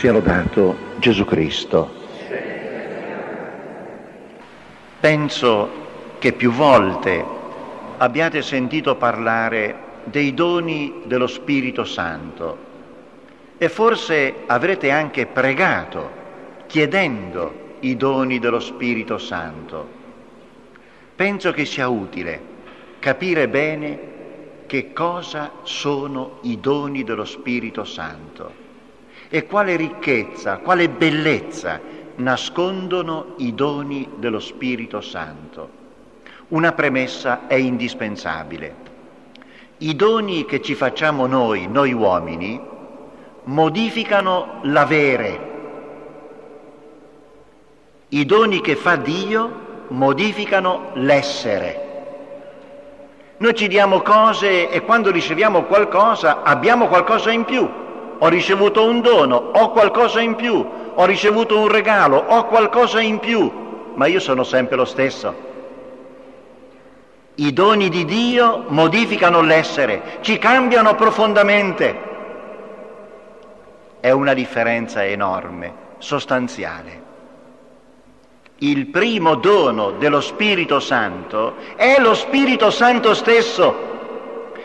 Sia lodato Gesù Cristo. Penso che più volte abbiate sentito parlare dei doni dello Spirito Santo e forse avrete anche pregato chiedendo i doni dello Spirito Santo. Penso che sia utile capire bene che cosa sono i doni dello Spirito Santo e quale ricchezza, quale bellezza nascondono i doni dello Spirito Santo. Una premessa è indispensabile. I doni che ci facciamo noi, noi uomini, modificano l'avere. I doni che fa Dio modificano l'essere. Noi ci diamo cose e quando riceviamo qualcosa abbiamo qualcosa in più. Ho ricevuto un dono, ho qualcosa in più, ho ricevuto un regalo, ho qualcosa in più, ma io sono sempre lo stesso. I doni di Dio modificano l'essere, ci cambiano profondamente. È una differenza enorme, sostanziale il primo dono dello Spirito Santo è lo Spirito Santo stesso.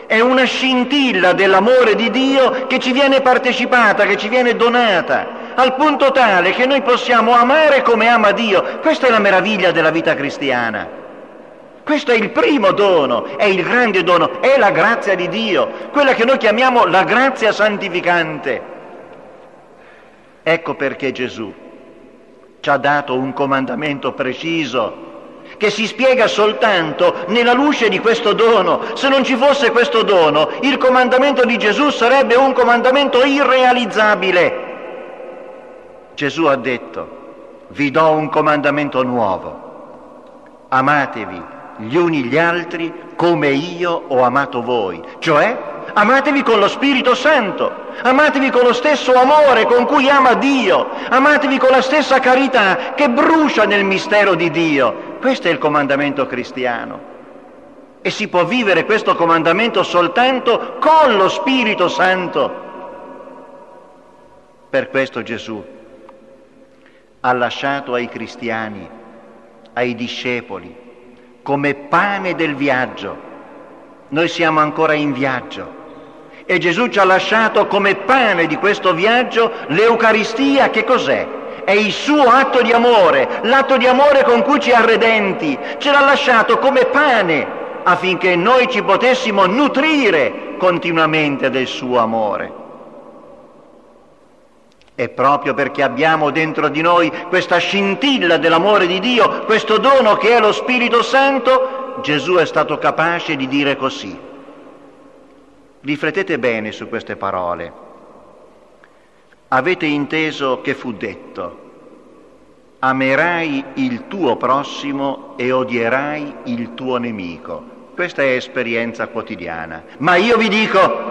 È una scintilla dell'amore di Dio che ci viene partecipata, che ci viene donata, al punto tale che noi possiamo amare come ama Dio. Questa è la meraviglia della vita cristiana. Questo è il primo dono, è il grande dono, è la grazia di Dio, quella che noi chiamiamo la grazia santificante. Ecco perché Gesù ci ha dato un comandamento preciso che si spiega soltanto nella luce di questo dono. Se non ci fosse questo dono, il comandamento di Gesù sarebbe un comandamento irrealizzabile. Gesù ha detto, vi do un comandamento nuovo, amatevi gli uni gli altri come io ho amato voi, cioè amatevi con lo Spirito Santo. Amatevi con lo stesso amore con cui ama Dio, amatevi con la stessa carità che brucia nel mistero di Dio. Questo è il comandamento cristiano. E si può vivere questo comandamento soltanto con lo Spirito Santo. Per questo Gesù ha lasciato ai cristiani, ai discepoli, come pane del viaggio. Noi siamo ancora in viaggio e Gesù ci ha lasciato come pane di questo viaggio l'Eucaristia, che cos'è? È il suo atto di amore, l'atto di amore con cui ci ha redenti, ce l'ha lasciato come pane affinché noi ci potessimo nutrire continuamente del suo amore. E proprio perché abbiamo dentro di noi questa scintilla dell'amore di Dio, questo dono che è lo Spirito Santo, Gesù è stato capace di dire così. Riflettete bene su queste parole. Avete inteso che fu detto, amerai il tuo prossimo e odierai il tuo nemico. Questa è esperienza quotidiana. Ma io vi dico,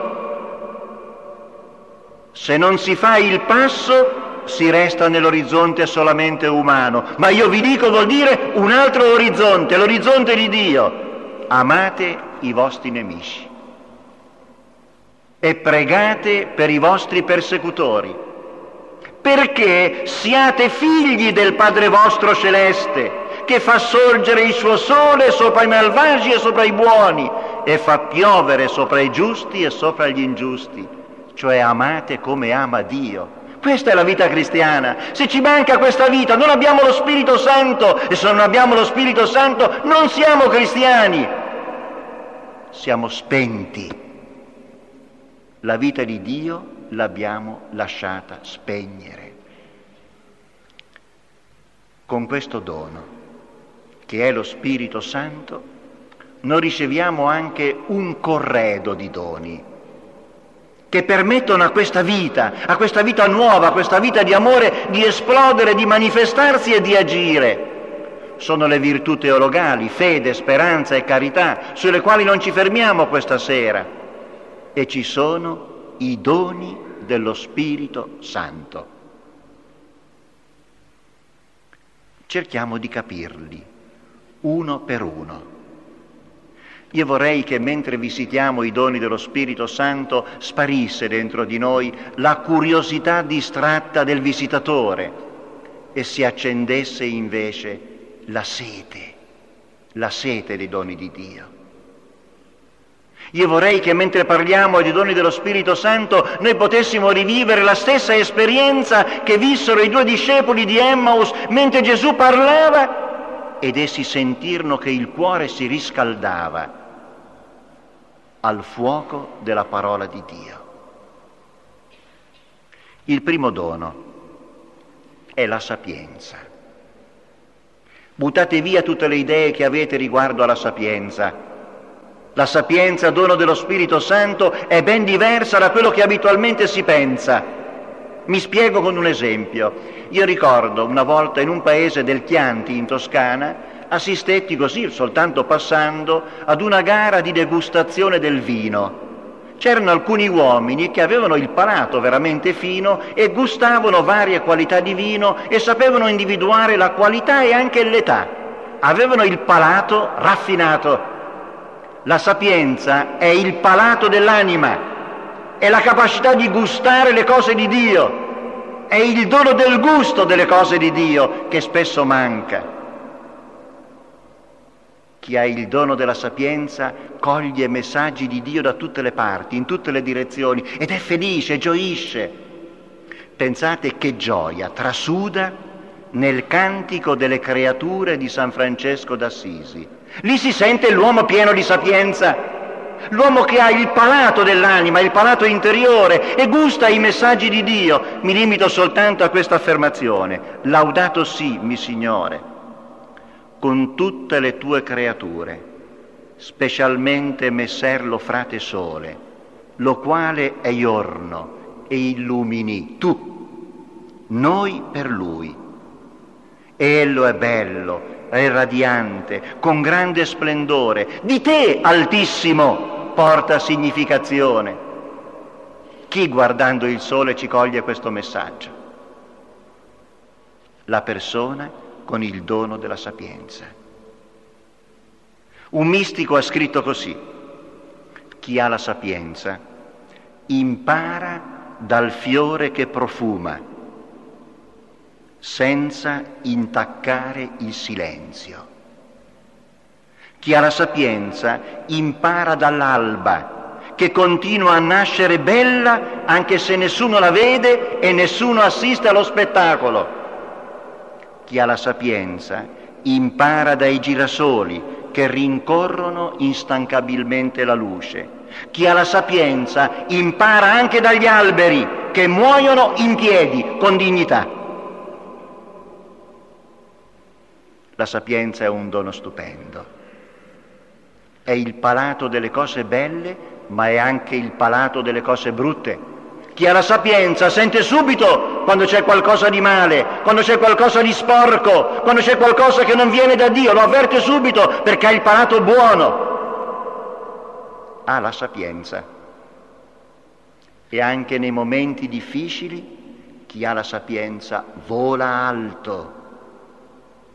se non si fa il passo, si resta nell'orizzonte solamente umano. Ma io vi dico vuol dire un altro orizzonte, l'orizzonte di Dio. Amate i vostri nemici e pregate per i vostri persecutori, perché siate figli del Padre vostro celeste, che fa sorgere il suo sole sopra i malvagi e sopra i buoni, e fa piovere sopra i giusti e sopra gli ingiusti, cioè amate come ama Dio. Questa è la vita cristiana. Se ci manca questa vita, non abbiamo lo Spirito Santo e se non abbiamo lo Spirito Santo non siamo cristiani. Siamo spenti la vita di Dio l'abbiamo lasciata spegnere. Con questo dono, che è lo Spirito Santo, noi riceviamo anche un corredo di doni che permettono a questa vita, a questa vita nuova, a questa vita di amore, di esplodere, di manifestarsi e di agire. Sono le virtù teologali, fede, speranza e carità, sulle quali non ci fermiamo questa sera e ci sono i doni dello Spirito Santo. Cerchiamo di capirli uno per uno. Io vorrei che mentre visitiamo i doni dello Spirito Santo sparisse dentro di noi la curiosità distratta del visitatore e si accendesse invece la sete, la sete dei doni di Dio. Io vorrei che mentre parliamo dei doni dello Spirito Santo noi potessimo rivivere la stessa esperienza che vissero i due discepoli di Emmaus mentre Gesù parlava ed essi sentirono che il cuore si riscaldava al fuoco della parola di Dio. Il primo dono è la sapienza. Buttate via tutte le idee che avete riguardo alla sapienza. La sapienza, dono dello Spirito Santo, è ben diversa da quello che abitualmente si pensa. Mi spiego con un esempio. Io ricordo una volta in un paese del Chianti, in Toscana, assistetti così, soltanto passando, ad una gara di degustazione del vino. C'erano alcuni uomini che avevano il palato veramente fino e gustavano varie qualità di vino e sapevano individuare la qualità e anche l'età. Avevano il palato raffinato. La sapienza è il palato dell'anima, è la capacità di gustare le cose di Dio, è il dono del gusto delle cose di Dio che spesso manca. Chi ha il dono della sapienza coglie messaggi di Dio da tutte le parti, in tutte le direzioni ed è felice, gioisce. Pensate che gioia trasuda nel cantico delle creature di San Francesco d'Assisi. Lì si sente l'uomo pieno di sapienza, l'uomo che ha il palato dell'anima, il palato interiore e gusta i messaggi di Dio. Mi limito soltanto a questa affermazione. Laudato sì, mi Signore con tutte le tue creature, specialmente messer lo frate sole, lo quale è giorno e illumini tu, noi per lui. Ello è bello, è radiante, con grande splendore, di te, Altissimo, porta significazione. Chi guardando il sole ci coglie questo messaggio? La persona con il dono della sapienza. Un mistico ha scritto così, chi ha la sapienza impara dal fiore che profuma, senza intaccare il silenzio. Chi ha la sapienza impara dall'alba, che continua a nascere bella anche se nessuno la vede e nessuno assiste allo spettacolo chi ha la sapienza impara dai girasoli che rincorrono instancabilmente la luce. Chi ha la sapienza impara anche dagli alberi che muoiono in piedi con dignità. La sapienza è un dono stupendo. È il palato delle cose belle, ma è anche il palato delle cose brutte chi ha la sapienza sente subito quando c'è qualcosa di male, quando c'è qualcosa di sporco, quando c'è qualcosa che non viene da Dio, lo avverte subito perché ha il palato buono. Ha la sapienza. E anche nei momenti difficili chi ha la sapienza vola alto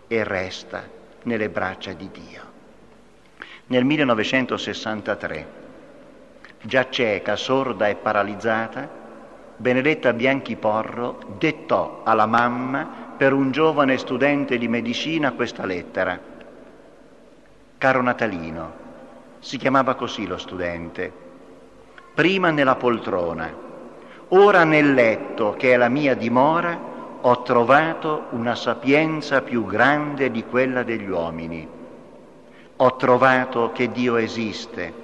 e resta nelle braccia di Dio. Nel 1963, già cieca, sorda e paralizzata, Benedetta Bianchi Porro dettò alla mamma per un giovane studente di medicina questa lettera. Caro Natalino, si chiamava così lo studente, prima nella poltrona, ora nel letto che è la mia dimora, ho trovato una sapienza più grande di quella degli uomini. Ho trovato che Dio esiste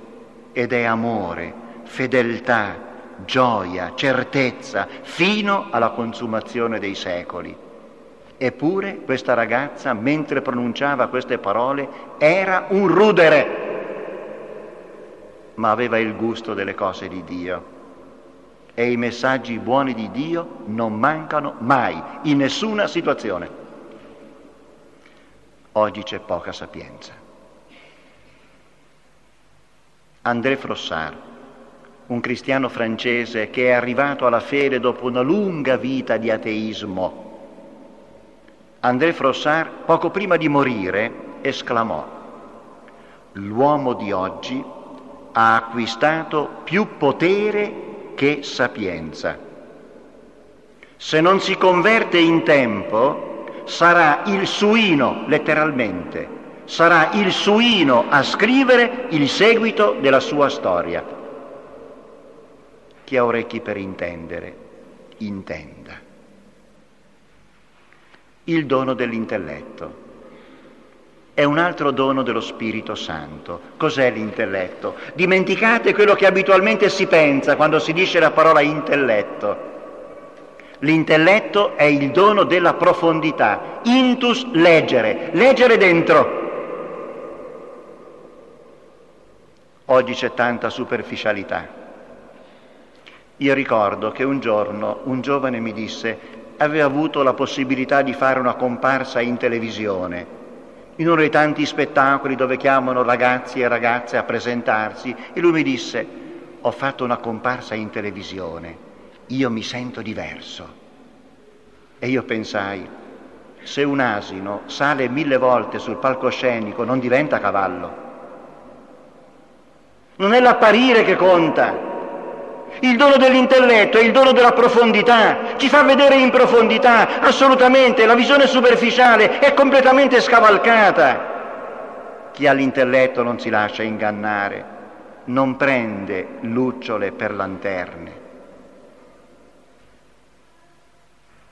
ed è amore, fedeltà, gioia, certezza, fino alla consumazione dei secoli. Eppure questa ragazza, mentre pronunciava queste parole, era un rudere, ma aveva il gusto delle cose di Dio. E i messaggi buoni di Dio non mancano mai, in nessuna situazione. Oggi c'è poca sapienza. André Frossard un cristiano francese che è arrivato alla fede dopo una lunga vita di ateismo. André Frossard, poco prima di morire, esclamò, l'uomo di oggi ha acquistato più potere che sapienza. Se non si converte in tempo, sarà il suino, letteralmente, sarà il suino a scrivere il seguito della sua storia. Chi ha orecchi per intendere, intenda. Il dono dell'intelletto è un altro dono dello Spirito Santo. Cos'è l'intelletto? Dimenticate quello che abitualmente si pensa quando si dice la parola intelletto. L'intelletto è il dono della profondità, intus leggere, leggere dentro. Oggi c'è tanta superficialità. Io ricordo che un giorno un giovane mi disse aveva avuto la possibilità di fare una comparsa in televisione in uno dei tanti spettacoli dove chiamano ragazzi e ragazze a presentarsi e lui mi disse ho fatto una comparsa in televisione, io mi sento diverso. E io pensai, se un asino sale mille volte sul palcoscenico non diventa cavallo. Non è l'apparire che conta, il dono dell'intelletto è il dono della profondità, ci fa vedere in profondità, assolutamente, la visione superficiale è completamente scavalcata. Chi ha l'intelletto non si lascia ingannare, non prende lucciole per lanterne.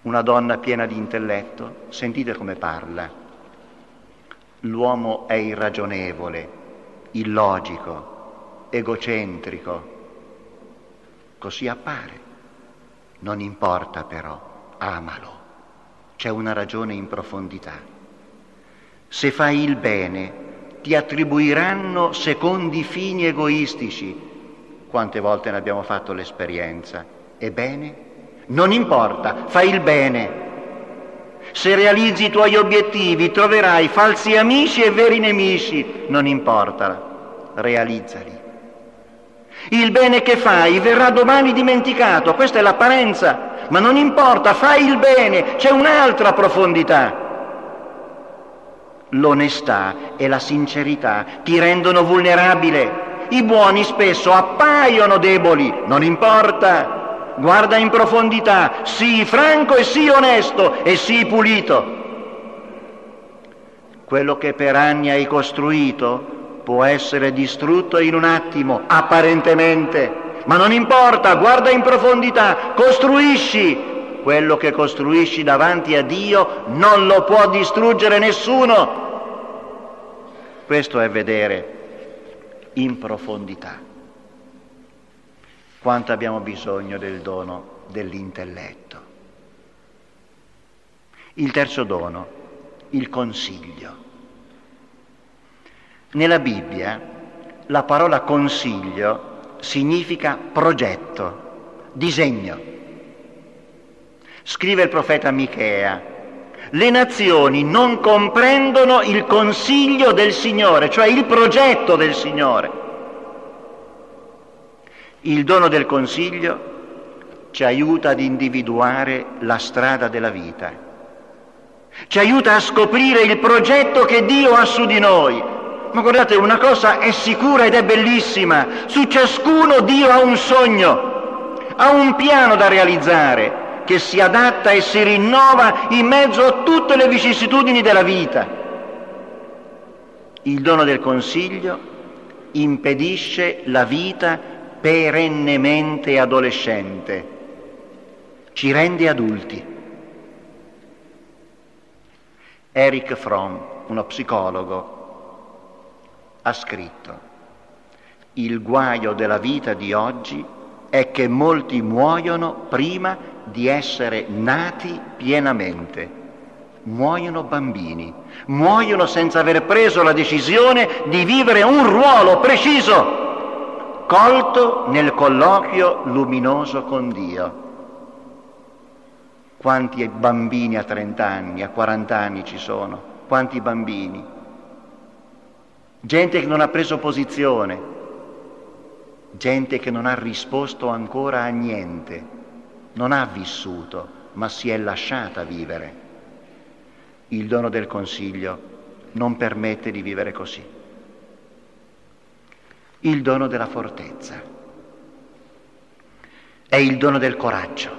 Una donna piena di intelletto, sentite come parla. L'uomo è irragionevole, illogico, egocentrico, Così appare. Non importa però, amalo. C'è una ragione in profondità. Se fai il bene, ti attribuiranno secondi fini egoistici. Quante volte ne abbiamo fatto l'esperienza? Ebbene, non importa, fai il bene. Se realizzi i tuoi obiettivi troverai falsi amici e veri nemici, non importa, realizzali. Il bene che fai verrà domani dimenticato, questa è l'apparenza, ma non importa, fai il bene, c'è un'altra profondità. L'onestà e la sincerità ti rendono vulnerabile. I buoni spesso appaiono deboli, non importa. Guarda in profondità, sii franco e sii onesto e sii pulito. Quello che per anni hai costruito può essere distrutto in un attimo, apparentemente, ma non importa, guarda in profondità, costruisci. Quello che costruisci davanti a Dio non lo può distruggere nessuno. Questo è vedere in profondità quanto abbiamo bisogno del dono dell'intelletto. Il terzo dono, il consiglio. Nella Bibbia la parola consiglio significa progetto, disegno. Scrive il profeta Michea, le nazioni non comprendono il consiglio del Signore, cioè il progetto del Signore. Il dono del consiglio ci aiuta ad individuare la strada della vita, ci aiuta a scoprire il progetto che Dio ha su di noi, ma guardate, una cosa è sicura ed è bellissima, su ciascuno Dio ha un sogno, ha un piano da realizzare che si adatta e si rinnova in mezzo a tutte le vicissitudini della vita. Il dono del consiglio impedisce la vita perennemente adolescente, ci rende adulti. Eric Fromm, uno psicologo, ha scritto, il guaio della vita di oggi è che molti muoiono prima di essere nati pienamente. Muoiono bambini, muoiono senza aver preso la decisione di vivere un ruolo preciso, colto nel colloquio luminoso con Dio. Quanti bambini a 30 anni, a 40 anni ci sono? Quanti bambini? Gente che non ha preso posizione, gente che non ha risposto ancora a niente, non ha vissuto, ma si è lasciata vivere. Il dono del consiglio non permette di vivere così. il dono della fortezza, è il dono del coraggio,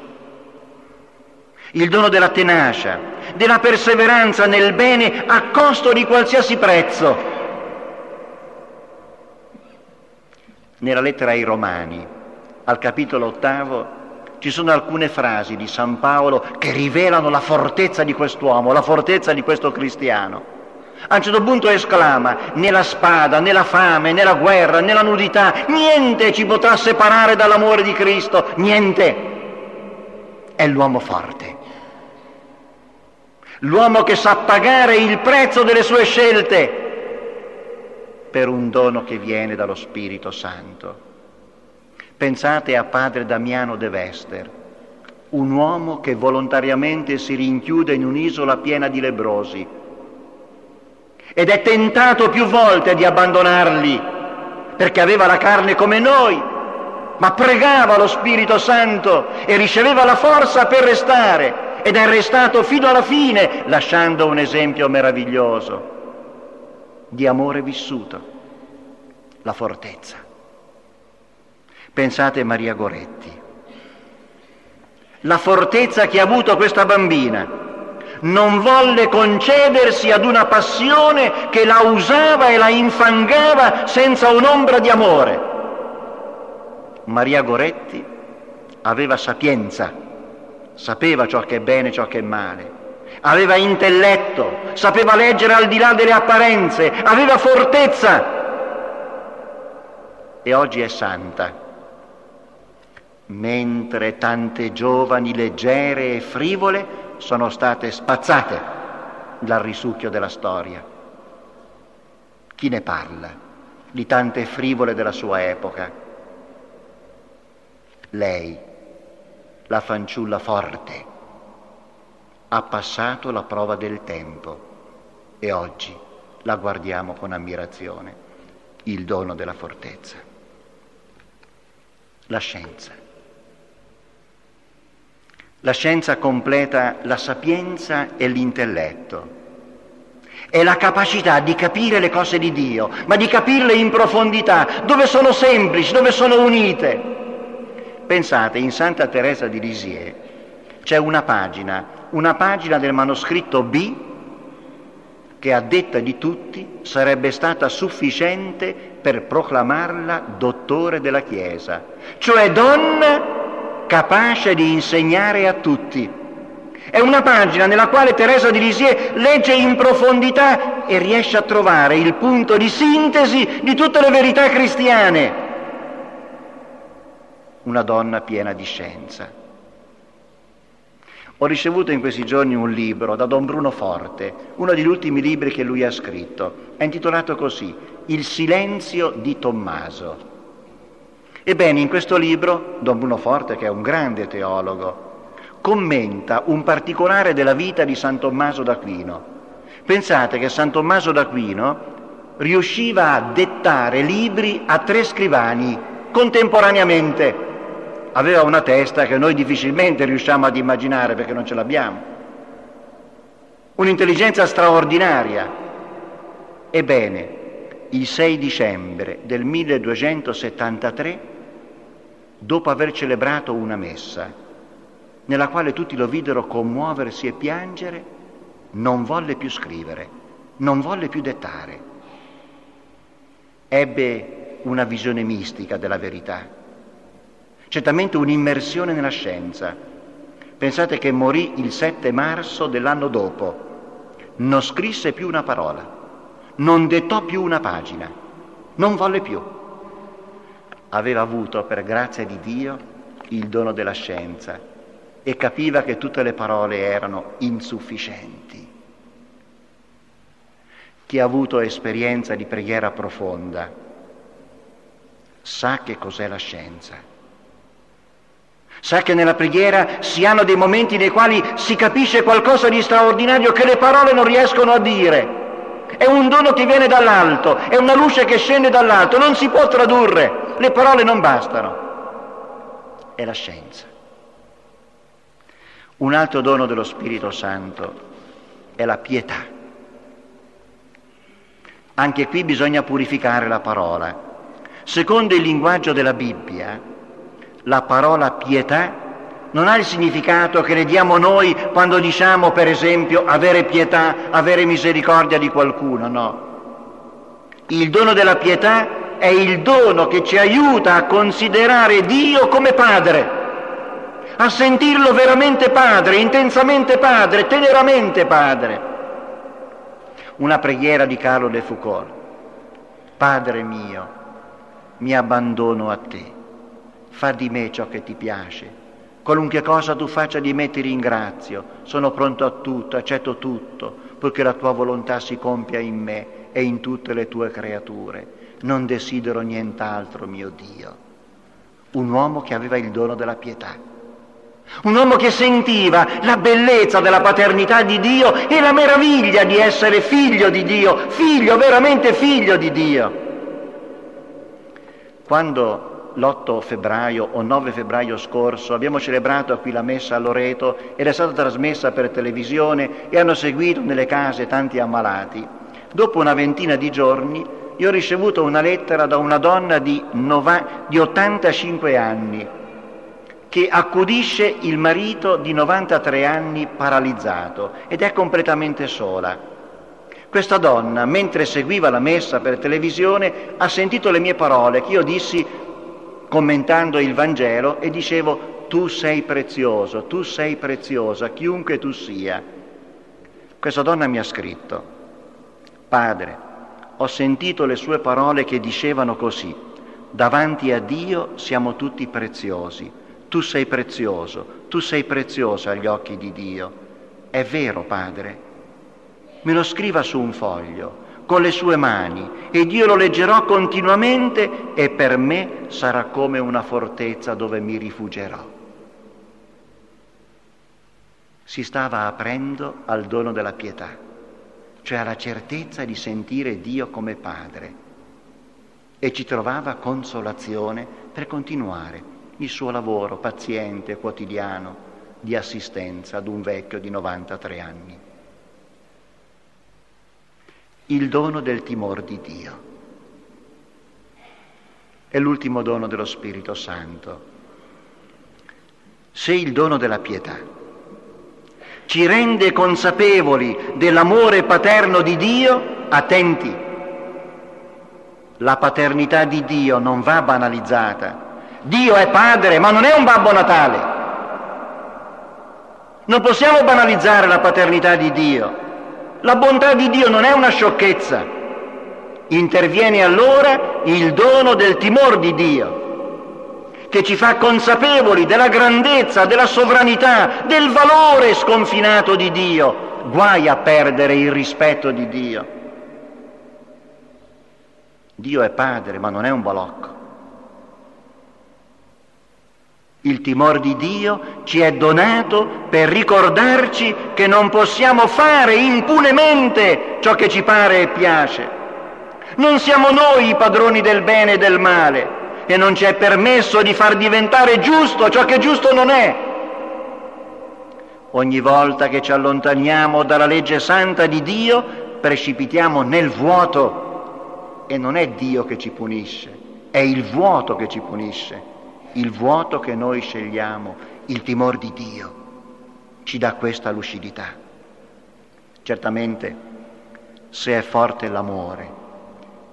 il dono della tenacia, della perseveranza nel bene a costo di qualsiasi prezzo. Nella lettera ai Romani, al capitolo ottavo, ci sono alcune frasi di San Paolo che rivelano la fortezza di quest'uomo, la fortezza di questo cristiano. A un certo punto esclama, né la spada, né la fame, né la guerra, né la nudità, niente ci potrà separare dall'amore di Cristo, niente. È l'uomo forte, l'uomo che sa pagare il prezzo delle sue scelte per un dono che viene dallo Spirito Santo. Pensate a padre Damiano de Vester, un uomo che volontariamente si rinchiude in un'isola piena di lebrosi ed è tentato più volte di abbandonarli perché aveva la carne come noi, ma pregava lo Spirito Santo e riceveva la forza per restare ed è restato fino alla fine lasciando un esempio meraviglioso di amore vissuto, la fortezza. Pensate a Maria Goretti. La fortezza che ha avuto questa bambina non volle concedersi ad una passione che la usava e la infangava senza un'ombra di amore. Maria Goretti aveva sapienza, sapeva ciò che è bene e ciò che è male, aveva intelletto, sapeva leggere al di là delle apparenze, aveva fortezza e oggi è santa mentre tante giovani leggere e frivole sono state spazzate dal risucchio della storia. Chi ne parla di tante frivole della sua epoca? Lei, la fanciulla forte, ha passato la prova del tempo e oggi la guardiamo con ammirazione, il dono della fortezza. La scienza la scienza completa la sapienza e l'intelletto. È la capacità di capire le cose di Dio, ma di capirle in profondità, dove sono semplici, dove sono unite. Pensate, in Santa Teresa di Lisieux c'è una pagina, una pagina del manoscritto B che a detta di tutti sarebbe stata sufficiente per proclamarla dottore della Chiesa, cioè donna capace di insegnare a tutti. È una pagina nella quale Teresa di Lisieux legge in profondità e riesce a trovare il punto di sintesi di tutte le verità cristiane. Una donna piena di scienza. Ho ricevuto in questi giorni un libro da Don Bruno Forte, uno degli ultimi libri che lui ha scritto. È intitolato così, Il silenzio di Tommaso. Ebbene, in questo libro, Don Bruno Forte, che è un grande teologo, commenta un particolare della vita di San Tommaso d'Aquino. Pensate che San Tommaso d'Aquino riusciva a dettare libri a tre scrivani contemporaneamente. Aveva una testa che noi difficilmente riusciamo ad immaginare perché non ce l'abbiamo. Un'intelligenza straordinaria. Ebbene, il 6 dicembre del 1273 dopo aver celebrato una messa, nella quale tutti lo videro commuoversi e piangere, non volle più scrivere, non volle più dettare. Ebbe una visione mistica della verità, certamente un'immersione nella scienza. Pensate che morì il 7 marzo dell'anno dopo, non scrisse più una parola, non dettò più una pagina, non volle più aveva avuto per grazia di Dio il dono della scienza e capiva che tutte le parole erano insufficienti. Chi ha avuto esperienza di preghiera profonda sa che cos'è la scienza. Sa che nella preghiera si hanno dei momenti nei quali si capisce qualcosa di straordinario che le parole non riescono a dire. È un dono che viene dall'alto, è una luce che scende dall'alto, non si può tradurre, le parole non bastano. È la scienza. Un altro dono dello Spirito Santo è la pietà. Anche qui bisogna purificare la parola. Secondo il linguaggio della Bibbia, la parola pietà non ha il significato che ne diamo noi quando diciamo, per esempio, avere pietà, avere misericordia di qualcuno, no. Il dono della pietà è il dono che ci aiuta a considerare Dio come Padre, a sentirlo veramente Padre, intensamente Padre, teneramente Padre. Una preghiera di Carlo de Foucault. Padre mio, mi abbandono a te, fa di me ciò che ti piace. Qualunque cosa tu faccia di me ti ringrazio, sono pronto a tutto, accetto tutto, perché la tua volontà si compia in me e in tutte le tue creature. Non desidero nient'altro, mio Dio. Un uomo che aveva il dono della pietà. Un uomo che sentiva la bellezza della paternità di Dio e la meraviglia di essere figlio di Dio, figlio, veramente figlio di Dio. Quando l'8 febbraio o 9 febbraio scorso abbiamo celebrato qui la messa a Loreto ed è stata trasmessa per televisione e hanno seguito nelle case tanti ammalati, Dopo una ventina di giorni io ho ricevuto una lettera da una donna di, nova, di 85 anni che accudisce il marito di 93 anni paralizzato ed è completamente sola. Questa donna, mentre seguiva la messa per televisione, ha sentito le mie parole che io dissi commentando il Vangelo e dicevo tu sei prezioso, tu sei preziosa, chiunque tu sia. Questa donna mi ha scritto, Padre, ho sentito le sue parole che dicevano così, davanti a Dio siamo tutti preziosi, tu sei prezioso, tu sei preziosa agli occhi di Dio. È vero, Padre? Me lo scriva su un foglio, con le sue mani, ed io lo leggerò continuamente e per me sarà come una fortezza dove mi rifugierò. Si stava aprendo al dono della pietà cioè alla certezza di sentire Dio come Padre e ci trovava consolazione per continuare il suo lavoro paziente, quotidiano, di assistenza ad un vecchio di 93 anni. Il dono del timore di Dio è l'ultimo dono dello Spirito Santo. Se il dono della pietà ci rende consapevoli dell'amore paterno di Dio, attenti, la paternità di Dio non va banalizzata. Dio è padre, ma non è un babbo Natale. Non possiamo banalizzare la paternità di Dio. La bontà di Dio non è una sciocchezza. Interviene allora il dono del timore di Dio che ci fa consapevoli della grandezza, della sovranità, del valore sconfinato di Dio. Guai a perdere il rispetto di Dio. Dio è padre, ma non è un balocco. Il timore di Dio ci è donato per ricordarci che non possiamo fare impunemente ciò che ci pare e piace. Non siamo noi i padroni del bene e del male, e non ci è permesso di far diventare giusto ciò che giusto non è. Ogni volta che ci allontaniamo dalla legge santa di Dio, precipitiamo nel vuoto e non è Dio che ci punisce, è il vuoto che ci punisce, il vuoto che noi scegliamo, il timore di Dio ci dà questa lucidità. Certamente, se è forte l'amore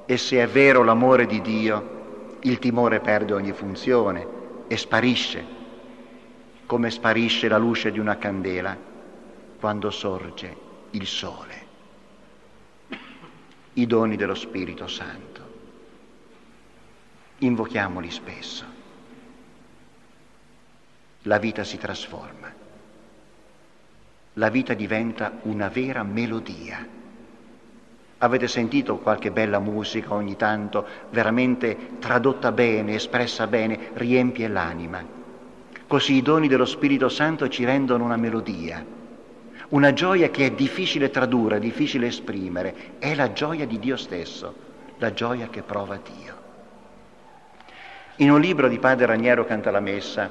e se è vero l'amore di Dio, il timore perde ogni funzione e sparisce, come sparisce la luce di una candela quando sorge il sole. I doni dello Spirito Santo. Invochiamoli spesso. La vita si trasforma. La vita diventa una vera melodia Avete sentito qualche bella musica ogni tanto, veramente tradotta bene, espressa bene, riempie l'anima. Così i doni dello Spirito Santo ci rendono una melodia, una gioia che è difficile tradurre, difficile esprimere, è la gioia di Dio stesso, la gioia che prova Dio. In un libro di Padre Raniero Canta la Messa,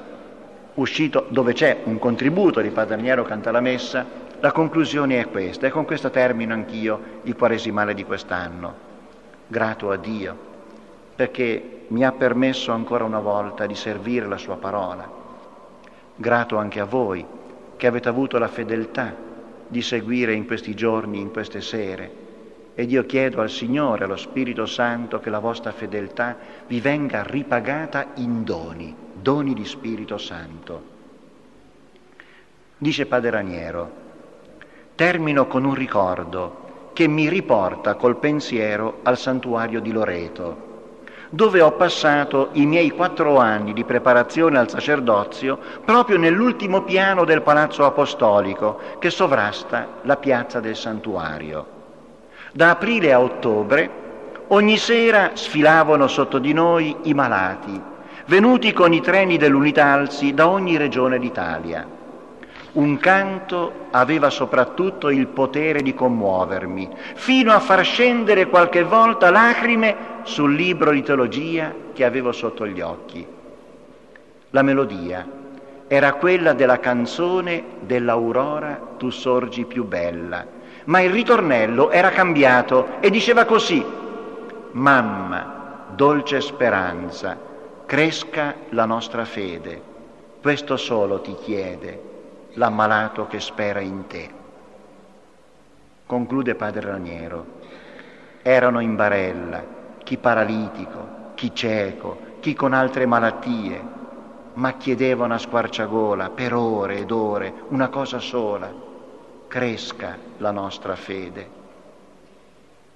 uscito dove c'è un contributo di Padre Raniero Canta la Messa, la conclusione è questa, e con questo termino anch'io il quaresimale di quest'anno. Grato a Dio perché mi ha permesso ancora una volta di servire la sua parola. Grato anche a voi che avete avuto la fedeltà di seguire in questi giorni, in queste sere. Ed io chiedo al Signore, allo Spirito Santo, che la vostra fedeltà vi venga ripagata in doni, doni di Spirito Santo. Dice Padre Raniero, termino con un ricordo che mi riporta col pensiero al santuario di Loreto dove ho passato i miei quattro anni di preparazione al sacerdozio proprio nell'ultimo piano del Palazzo Apostolico che sovrasta la piazza del santuario. Da aprile a ottobre ogni sera sfilavano sotto di noi i malati, venuti con i treni dell'Unitalsi da ogni regione d'Italia. Un canto aveva soprattutto il potere di commuovermi, fino a far scendere qualche volta lacrime sul libro di teologia che avevo sotto gli occhi. La melodia era quella della canzone dell'aurora tu sorgi più bella, ma il ritornello era cambiato e diceva così, Mamma, dolce speranza, cresca la nostra fede, questo solo ti chiede l'ammalato che spera in te. Conclude padre Raniero. Erano in barella chi paralitico, chi cieco, chi con altre malattie, ma chiedevano a squarciagola per ore ed ore una cosa sola, cresca la nostra fede.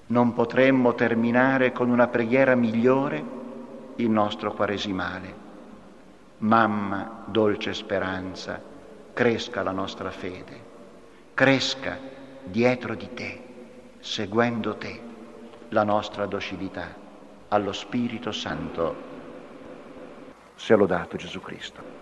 Non potremmo terminare con una preghiera migliore il nostro quaresimale. Mamma, dolce speranza, cresca la nostra fede, cresca dietro di te, seguendo te, la nostra docilità allo Spirito Santo. Sia lodato Gesù Cristo.